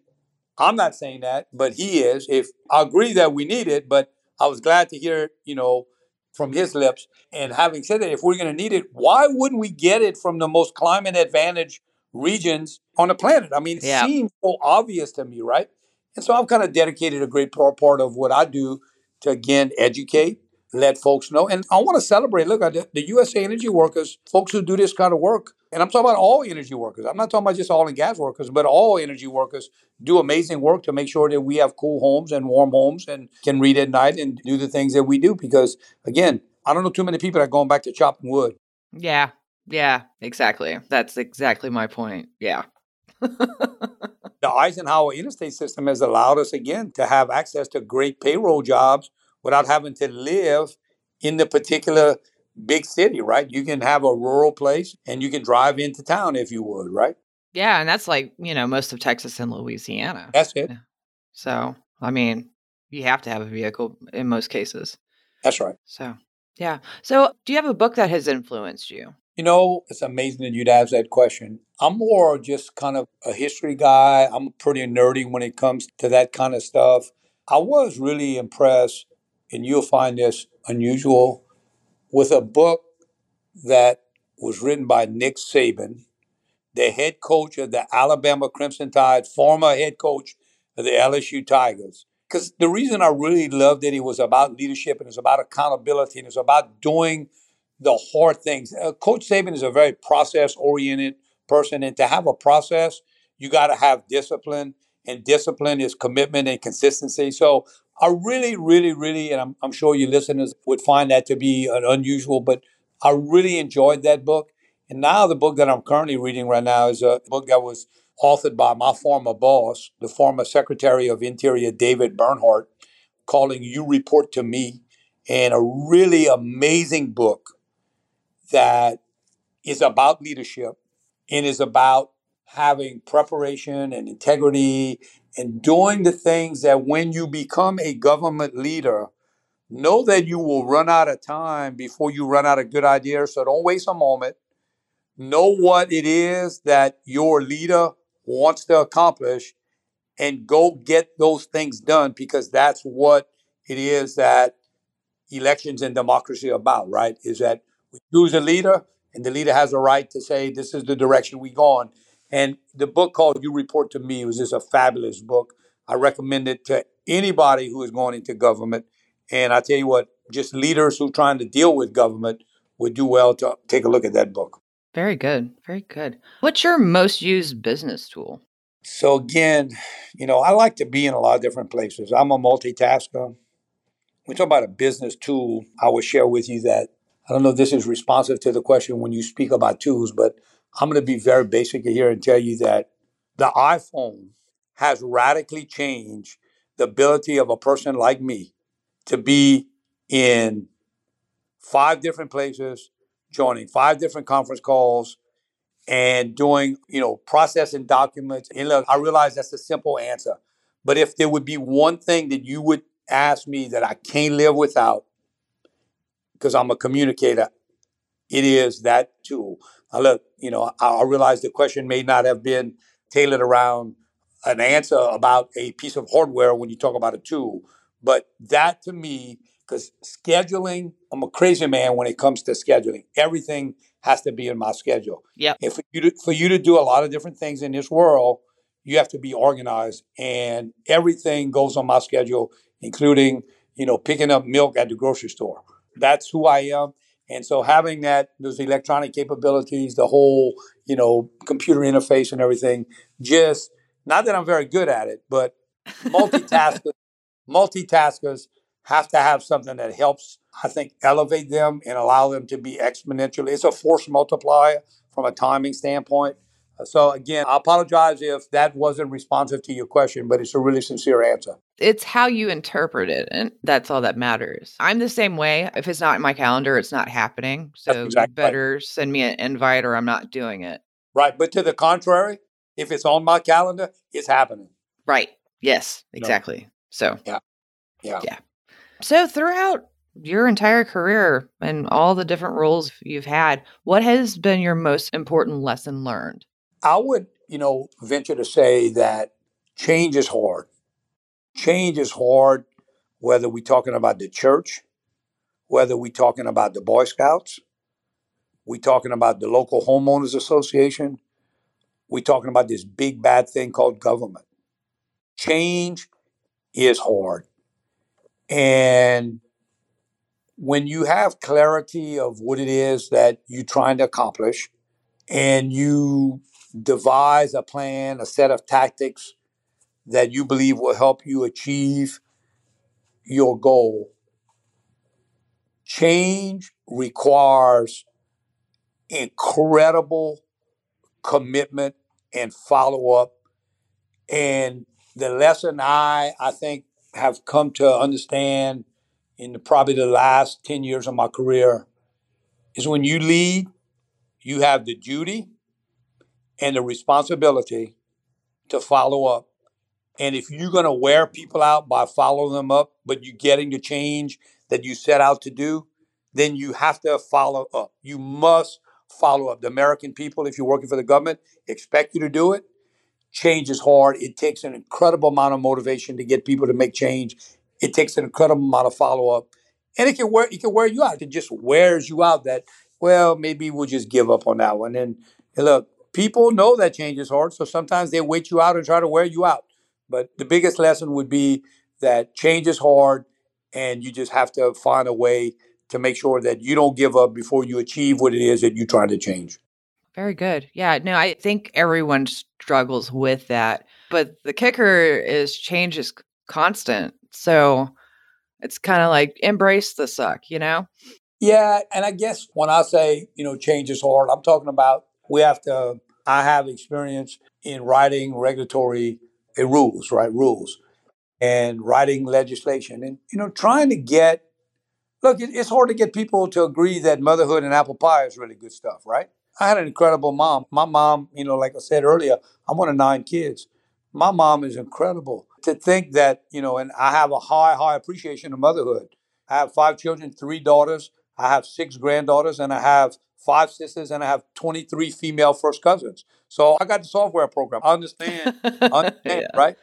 I'm not saying that, but he is. If I agree that we need it, but I was glad to hear, you know, from his lips. And having said that, if we're going to need it, why wouldn't we get it from the most climate advantaged regions on the planet? I mean, it Yeah. seems so obvious to me, right? And so I've kind of dedicated a great par- part of what I do to again educate, let folks know. And I want to celebrate. Look, the, the USA Energy workers, folks who do this kind of work, and I'm talking about all energy workers. I'm not talking about just oil and gas workers, but all energy workers do amazing work to make sure that we have cool homes and warm homes and can read at night and do the things that we do. Because again, I don't know too many people that are going back to chopping wood. Yeah. Yeah. Exactly. That's exactly my point. Yeah. The Eisenhower interstate system has allowed us again to have access to great payroll jobs without having to live in the particular big city, right? You can have a rural place and you can drive into town if you would, right? Yeah. And that's like, you know, most of Texas and Louisiana. That's it. So, I mean, you have to have a vehicle in most cases. That's right. So, yeah. So, do you have a book that has influenced you? You know, it's amazing that you'd ask that question. I'm more just kind of a history guy. I'm pretty nerdy when it comes to that kind of stuff. I was really impressed, and you'll find this unusual, with a book that was written by Nick Saban, the head coach of the Alabama Crimson Tide, former head coach of the LSU Tigers. Because the reason I really loved it, it was about leadership and it's about accountability and it's about doing the hard things. Uh, coach Saban is a very process oriented person, and to have a process, you got to have discipline, and discipline is commitment and consistency. So I really, really, really, and I'm, I'm sure your listeners would find that to be an unusual, but I really enjoyed that book. And now the book that I'm currently reading right now is a book that was authored by my former boss, the former Secretary of Interior, David Bernhardt, calling You Report to Me, and a really amazing book that is about leadership and is about having preparation and integrity and doing the things that when you become a government leader, know that you will run out of time before you run out of good ideas. So don't waste a moment. Know what it is that your leader wants to accomplish and go get those things done because that's what it is that elections and democracy are about, right? Is that we choose a leader and the leader has a right to say, this is the direction we go on. And the book called You Report to Me was just a fabulous book. I recommend it to anybody who is going into government. And I tell you what, just leaders who are trying to deal with government would do well to take a look at that book. Very good. Very good. What's your most used business tool? So again, you know, I like to be in a lot of different places. I'm a multitasker. We talk about a business tool. I will share with you that I don't know if this is responsive to the question when you speak about tools, but I'm going to be very basic here and tell you that the iPhone has radically changed the ability of a person like me to be in five different places, joining five different conference calls, and doing, you know, processing documents. And look, I realize that's a simple answer. But if there would be one thing that you would ask me that I can't live without, because I'm a communicator, it is that tool. Now, look, you know, I, I realize the question may not have been tailored around an answer about a piece of hardware when you talk about a tool, but that to me, because scheduling, I'm a crazy man when it comes to scheduling. Everything has to be in my schedule. Yeah. And for you to for you to do a lot of different things in this world, you have to be organized, and everything goes on my schedule, including you know picking up milk at the grocery store. That's who I am. And so having that, those electronic capabilities, the whole, you know, computer interface and everything, just not that I'm very good at it, but multitaskers, multitaskers have to have something that helps, I think, elevate them and allow them to be exponential. It's a force multiplier from a timing standpoint. So again, I apologize if that wasn't responsive to your question, but it's a really sincere answer. It's how you interpret it, and that's all that matters. I'm the same way. If it's not in my calendar, it's not happening. So exactly better right. send me an invite or I'm not doing it. Right. But to the contrary, if it's on my calendar, it's happening. Right. Yes, exactly. No. So yeah. Yeah. Yeah. So throughout your entire career and all the different roles you've had, what has been your most important lesson learned? I would, you know, venture to say that change is hard. Change is hard, whether we're talking about the church, whether we're talking about the Boy Scouts, we're talking about the local homeowners association, we're talking about this big bad thing called government. Change is hard. And when you have clarity of what it is that you're trying to accomplish and you devise a plan, a set of tactics that you believe will help you achieve your goal. Change requires incredible commitment and follow up. And the lesson I, I think, have come to understand in the, probably the last 10 years of my career is when you lead, you have the duty and the responsibility to follow up. And if you're going to wear people out by following them up, but you're getting the change that you set out to do, then you have to follow up. You must follow up. The American people, if you're working for the government, expect you to do it. Change is hard. It takes an incredible amount of motivation to get people to make change. It takes an incredible amount of follow up, and it can wear it can wear you out. It just wears you out. That well, maybe we'll just give up on that one. And, and look, people know that change is hard, so sometimes they wait you out and try to wear you out. But the biggest lesson would be that change is hard, and you just have to find a way to make sure that you don't give up before you achieve what it is that you're trying to change. Very good. Yeah, no, I think everyone struggles with that. But the kicker is change is constant. So it's kind of like embrace the suck, you know? Yeah. And I guess when I say, you know, change is hard, I'm talking about we have to, I have experience in writing regulatory uh, rules, right? Rules and writing legislation and, you know, trying to get look, it's hard to get people to agree that motherhood and apple pie is really good stuff, right? I had an incredible mom. My mom, you know, like I said earlier, I'm one of nine kids. My mom is incredible. To think that, you know, and I have a high, high appreciation of motherhood. I have five children, three daughters. I have six granddaughters, and I have five sisters, and I have 23 female first cousins. So I got the software program. I understand, understand yeah. right?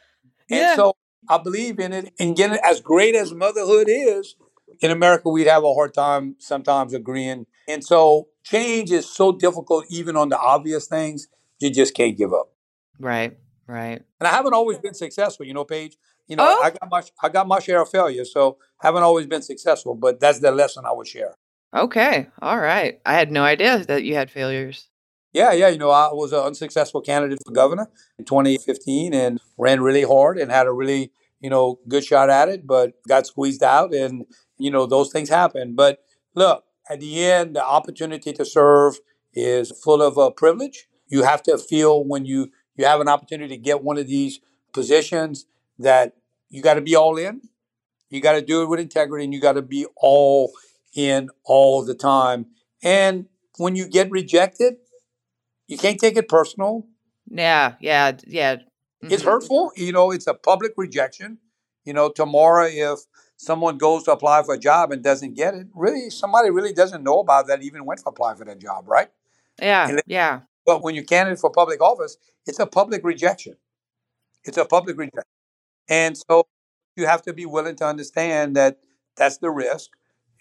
And yeah. so I believe in it. And getting it as great as motherhood is, in America, we'd have a hard time sometimes agreeing. And so change is so difficult, even on the obvious things, you just can't give up. Right, right. And I haven't always been successful, you know, Paige. You know, oh? I got my I got my share of failure, so haven't always been successful, but that's the lesson I would share. Okay, all right. I had no idea that you had failures. Yeah, yeah. You know, I was an unsuccessful candidate for governor in 2015 and ran really hard and had a really, you know, good shot at it, but got squeezed out. And you know, those things happen. But look, at the end, the opportunity to serve is full of uh, privilege. You have to feel when you you have an opportunity to get one of these positions that you got to be all in. You got to do it with integrity, and you got to be all in all the time. And when you get rejected, you can't take it personal. Yeah, yeah, yeah. Mm-hmm. It's hurtful. You know, it's a public rejection. You know, tomorrow if someone goes to apply for a job and doesn't get it, really somebody really doesn't know about that even went to apply for that job, right? Yeah. And, yeah. But when you're candidate for public office, it's a public rejection. It's a public rejection. And so you have to be willing to understand that that's the risk.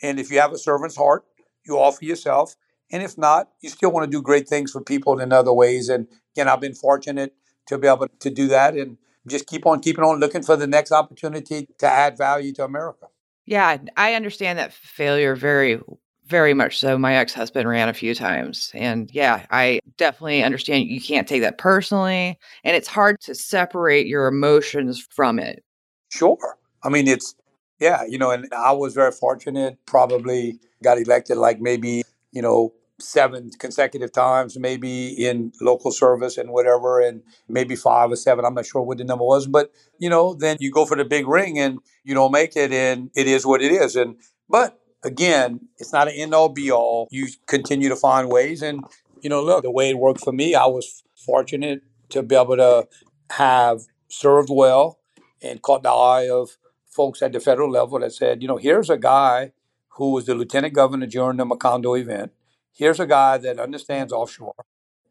And if you have a servant's heart, you offer yourself. And if not, you still want to do great things for people in other ways. And again, I've been fortunate to be able to do that. And just keep on keeping on looking for the next opportunity to add value to America. Yeah, I understand that failure very, very much so. My ex husband ran a few times. And yeah, I definitely understand you can't take that personally. And it's hard to separate your emotions from it. Sure. I mean, it's, yeah, you know, and I was very fortunate, probably got elected like maybe, you know, seven consecutive times, maybe in local service and whatever, and maybe five or seven. I'm not sure what the number was, but you know, then you go for the big ring and you don't make it, and it is what it is. And but again, it's not an end all be all. You continue to find ways, and you know, look, the way it worked for me, I was fortunate to be able to have served well and caught the eye of folks at the federal level that said, you know, here's a guy who was the lieutenant governor during the Macondo event Here's a guy that understands offshore.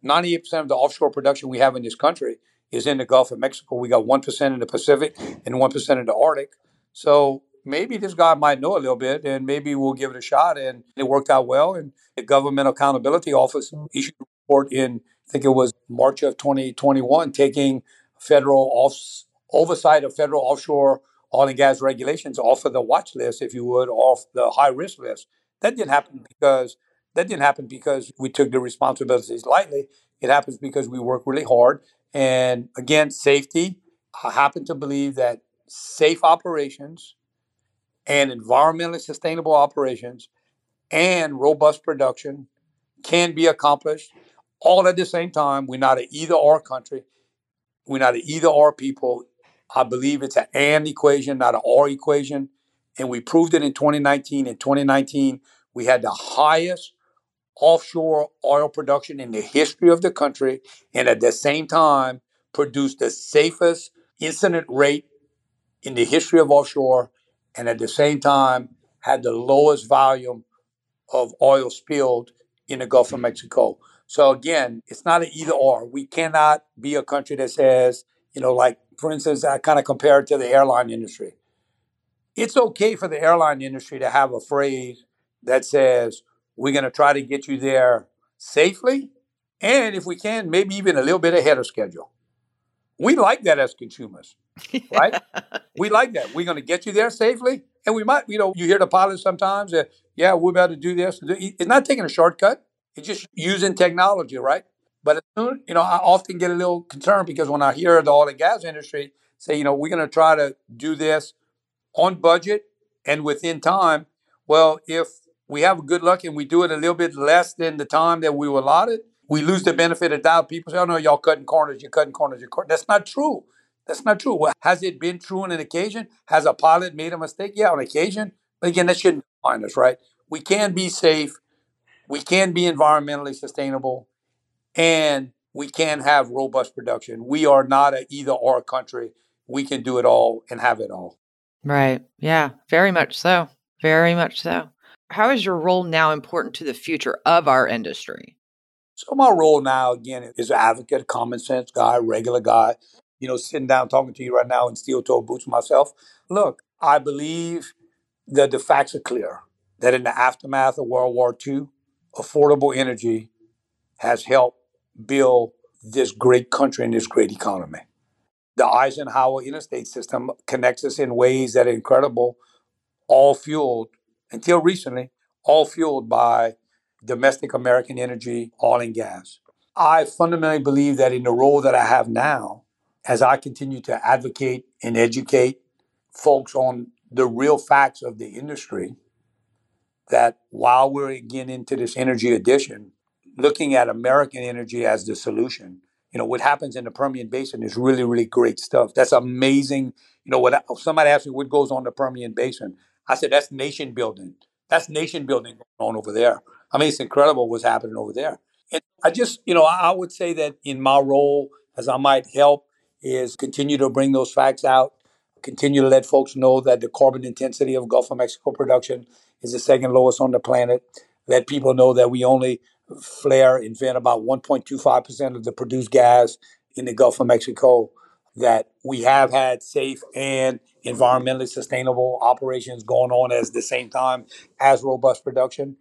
98% of the offshore production we have in this country is in the Gulf of Mexico. We got 1% in the Pacific and 1% in the Arctic. So maybe this guy might know a little bit and maybe we'll give it a shot. And it worked out well. And the Government Accountability Office issued a report in, I think it was March of 2021, taking federal off- oversight of federal offshore oil and gas regulations off of the watch list, if you would, off the high risk list. That didn't happen because that didn't happen because we took the responsibilities lightly. It happens because we work really hard. And again, safety. I happen to believe that safe operations and environmentally sustainable operations and robust production can be accomplished all at the same time. We're not an either or country. We're not an either or people. I believe it's an and equation, not an or equation. And we proved it in 2019. In 2019, we had the highest offshore oil production in the history of the country, and at the same time, produced the safest incident rate in the history of offshore, and at the same time, had the lowest volume of oil spilled in the Gulf of Mexico. So again, it's not an either or. We cannot be a country that says, you know, like for instance, I kind of compare it to the airline industry. It's okay for the airline industry to have a phrase that says, we're going to try to get you there safely. And if we can, maybe even a little bit ahead of schedule. We like that as consumers, right? we like that. We're going to get you there safely. And we might, you know, you hear the pilots sometimes that, yeah, we're about to do this. It's not taking a shortcut. It's just using technology, right? But you know, I often get a little concerned because when I hear the oil and gas industry say, you know, we're going to try to do this on budget and within time. Well, if we have good luck and we do it a little bit less than the time that we were allotted, we lose the benefit of doubt. People say, oh, no, y'all cutting corners, you're cutting corners, you're cutting. That's not true. That's not true. Well, has it been true on an occasion? Has a pilot made a mistake? Yeah, on occasion. But again, that shouldn't define us, right? We can be safe. We can be environmentally sustainable and we can have robust production. We are not an either or country. We can do it all and have it all. Right. Yeah, very much so. Very much so. How is your role now important to the future of our industry? So my role now again is advocate, common sense guy, regular guy. You know, sitting down talking to you right now in steel toe boots myself. Look, I believe that the facts are clear that in the aftermath of World War II, affordable energy has helped build this great country and this great economy. The Eisenhower interstate system connects us in ways that are incredible, all fueled, until recently, all fueled by domestic American energy, oil and gas. I fundamentally believe that in the role that I have now, as I continue to advocate and educate folks on the real facts of the industry, that while we're getting into this energy addition, looking at American energy as the solution. You know, what happens in the Permian Basin is really, really great stuff. That's amazing. You know, what somebody asked me what goes on the Permian Basin. I said, that's nation building. That's nation building going on over there. I mean, it's incredible what's happening over there. And I just, you know, I would say that in my role, as I might help, is continue to bring those facts out, continue to let folks know that the carbon intensity of Gulf of Mexico production is the second lowest on the planet. Let people know that we only flare invent about 1.25% of the produced gas in the Gulf of Mexico, that we have had safe and environmentally sustainable operations going on at the same time as robust production.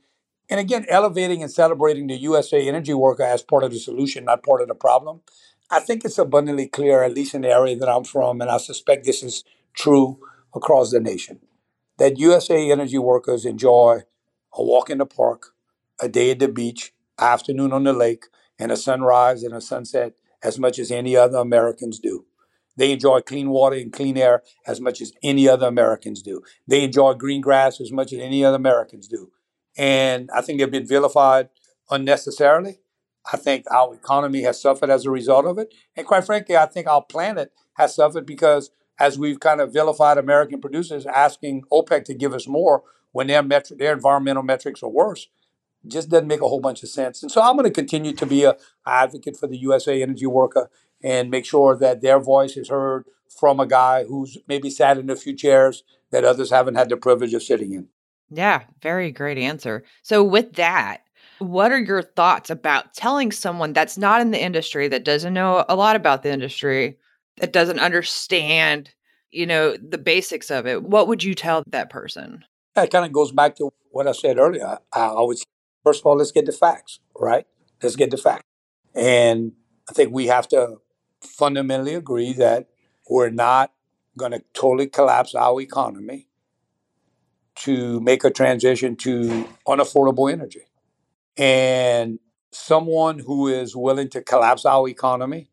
And again, elevating and celebrating the USA energy worker as part of the solution, not part of the problem. I think it's abundantly clear, at least in the area that I'm from, and I suspect this is true across the nation, that USA energy workers enjoy a walk in the park, a day at the beach, afternoon on the lake, and a sunrise and a sunset as much as any other Americans do. They enjoy clean water and clean air as much as any other Americans do. They enjoy green grass as much as any other Americans do. And I think they've been vilified unnecessarily. I think our economy has suffered as a result of it. And quite frankly, I think our planet has suffered because as we've kind of vilified American producers, asking OPEC to give us more when their metri- their environmental metrics are worse, just doesn't make a whole bunch of sense. And so I'm going to continue to be a advocate for the USA energy worker and make sure that their voice is heard from a guy who's maybe sat in a few chairs that others haven't had the privilege of sitting in. Yeah, very great answer. So with that, what are your thoughts about telling someone that's not in the industry that doesn't know a lot about the industry, that doesn't understand, you know, the basics of it? What would you tell that person? That kind of goes back to what I said earlier. I always First of all, let's get the facts, right? Let's get the facts. And I think we have to fundamentally agree that we're not going to totally collapse our economy to make a transition to unaffordable energy. And someone who is willing to collapse our economy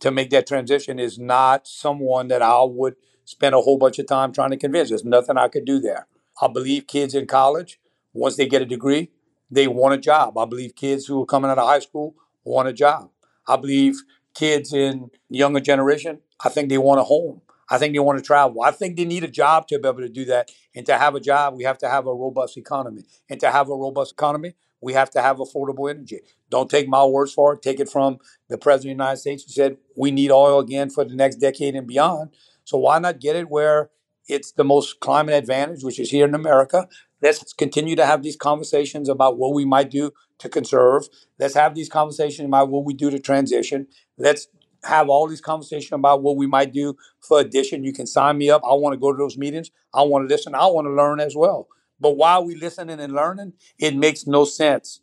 to make that transition is not someone that I would spend a whole bunch of time trying to convince. There's nothing I could do there. I believe kids in college, once they get a degree, they want a job. I believe kids who are coming out of high school want a job. I believe kids in younger generation, I think they want a home. I think they want to travel. I think they need a job to be able to do that. And to have a job, we have to have a robust economy. And to have a robust economy, we have to have affordable energy. Don't take my words for it. Take it from the President of the United States who said we need oil again for the next decade and beyond. So why not get it where it's the most climate advantage, which is here in America, Let's continue to have these conversations about what we might do to conserve. Let's have these conversations about what we do to transition. Let's have all these conversations about what we might do for addition. You can sign me up. I want to go to those meetings. I want to listen. I want to learn as well. But while we listening and learning, it makes no sense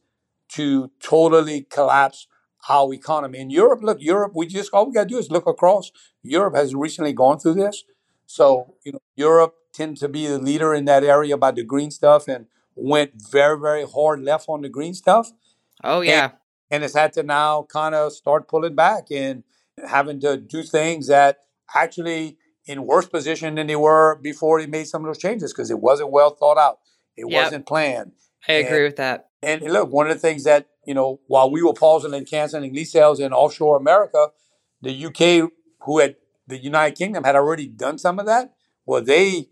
to totally collapse our economy. In Europe, look, Europe, we just all we gotta do is look across. Europe has recently gone through this. So, you know, Europe tends to be the leader in that area about the green stuff and went very, very hard left on the green stuff. Oh yeah. And, and it's had to now kind of start pulling back and having to do things that actually in worse position than they were before they made some of those changes because it wasn't well thought out. It Yep. wasn't planned. I agree with that. and look, one of the things that, you know, while we were pausing and canceling lease sales in offshore America, the UK, who had the United Kingdom had already done some of that. Well, they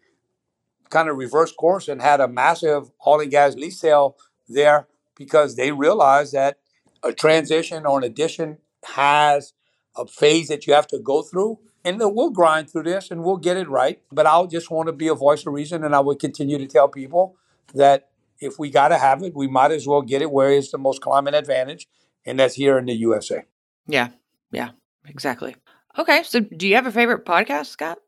kind of reversed course and had a massive oil and gas lease sale there because they realized that a transition or an addition has a phase that you have to go through. And we'll grind through this and we'll get it right. But I'll just want to be a voice of reason and I would continue to tell people that if we got to have it, we might as well get it where it's the most climate advantage, and that's here in the USA. Yeah. Yeah. Exactly. Okay. So do you have a favorite podcast, Scott?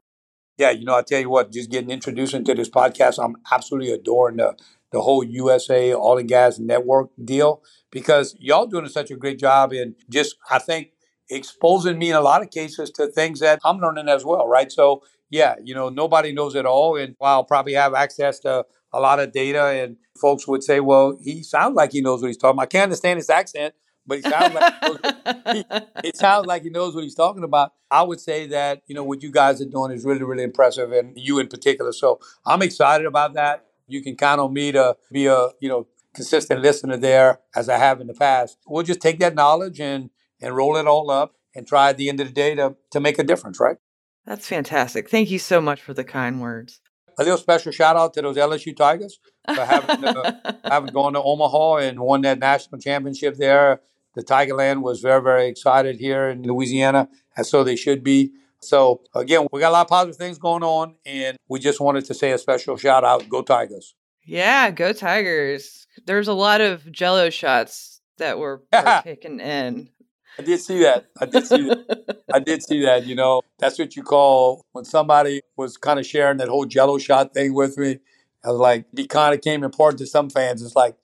Yeah, you know, I tell you what, just getting introduced into this podcast, I'm absolutely adoring the the whole USA oil and gas network deal because y'all doing such a great job in just I think exposing me in a lot of cases to things that I'm learning as well, right? So yeah, you know, nobody knows it all, and I'll probably have access to a lot of data, and folks would say, well, he sounds like he knows what he's talking about. I can't understand his accent, but he sounds like it sounds like he knows what he's talking about. I would say that, you know, what you guys are doing is really, really impressive and you in particular. So I'm excited about that. You can count on me to be a, you know, consistent listener there as I have in the past. We'll just take that knowledge and and roll it all up and try at the end of the day to to make a difference, right? That's fantastic. Thank you so much for the kind words. A little special shout out to those LSU Tigers for having uh, having gone to Omaha and won that national championship there. The Tigerland was very, very excited here in Louisiana, and so they should be. So again, we got a lot of positive things going on, and we just wanted to say a special shout out, go Tigers! yeah, go Tigers. There's a lot of jello shots that were taken in. I did see that. I did see that. I did see that. You know, that's what you call when somebody was kind of sharing that whole Jello shot thing with me. I was like, it kind of came important to some fans. It's like,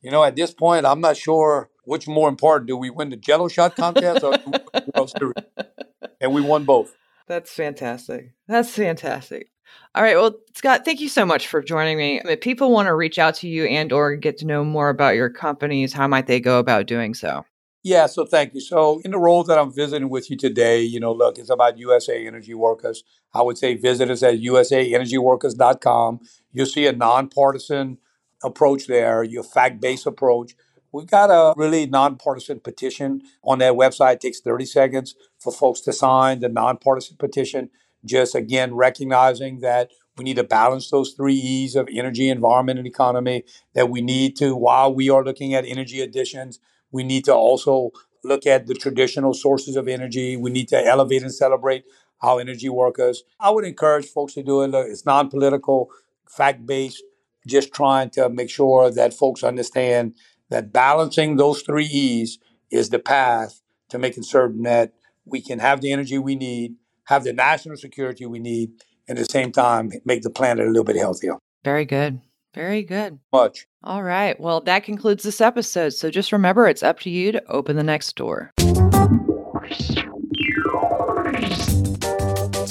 you know, at this point, I'm not sure which more important. Do we win the Jello shot contest or do we win the World Series? And we won both. That's fantastic. That's fantastic. All right. Well, Scott, thank you so much for joining me. If people want to reach out to you and or get to know more about your companies, how might they go about doing so? Yeah, so thank you. So, in the role that I'm visiting with you today, you know, look, it's about USA Energy Workers. I would say visit us at usaenergyworkers.com. You'll see a nonpartisan approach there, your fact based approach. We've got a really nonpartisan petition on that website. It takes 30 seconds for folks to sign the nonpartisan petition. Just again, recognizing that we need to balance those three E's of energy, environment, and economy. That we need to, while we are looking at energy additions, we need to also look at the traditional sources of energy. We need to elevate and celebrate our energy workers. I would encourage folks to do it. It's non political, fact based, just trying to make sure that folks understand that balancing those three E's is the path to making certain that we can have the energy we need, have the national security we need, and at the same time make the planet a little bit healthier. Very good. Very good. Much. All right. Well, that concludes this episode. So just remember it's up to you to open the next door.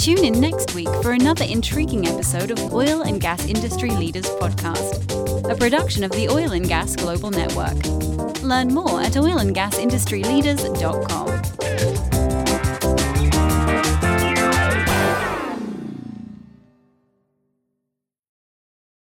Tune in next week for another intriguing episode of Oil and Gas Industry Leaders Podcast, a production of the Oil and Gas Global Network. Learn more at oilandgasindustryleaders.com.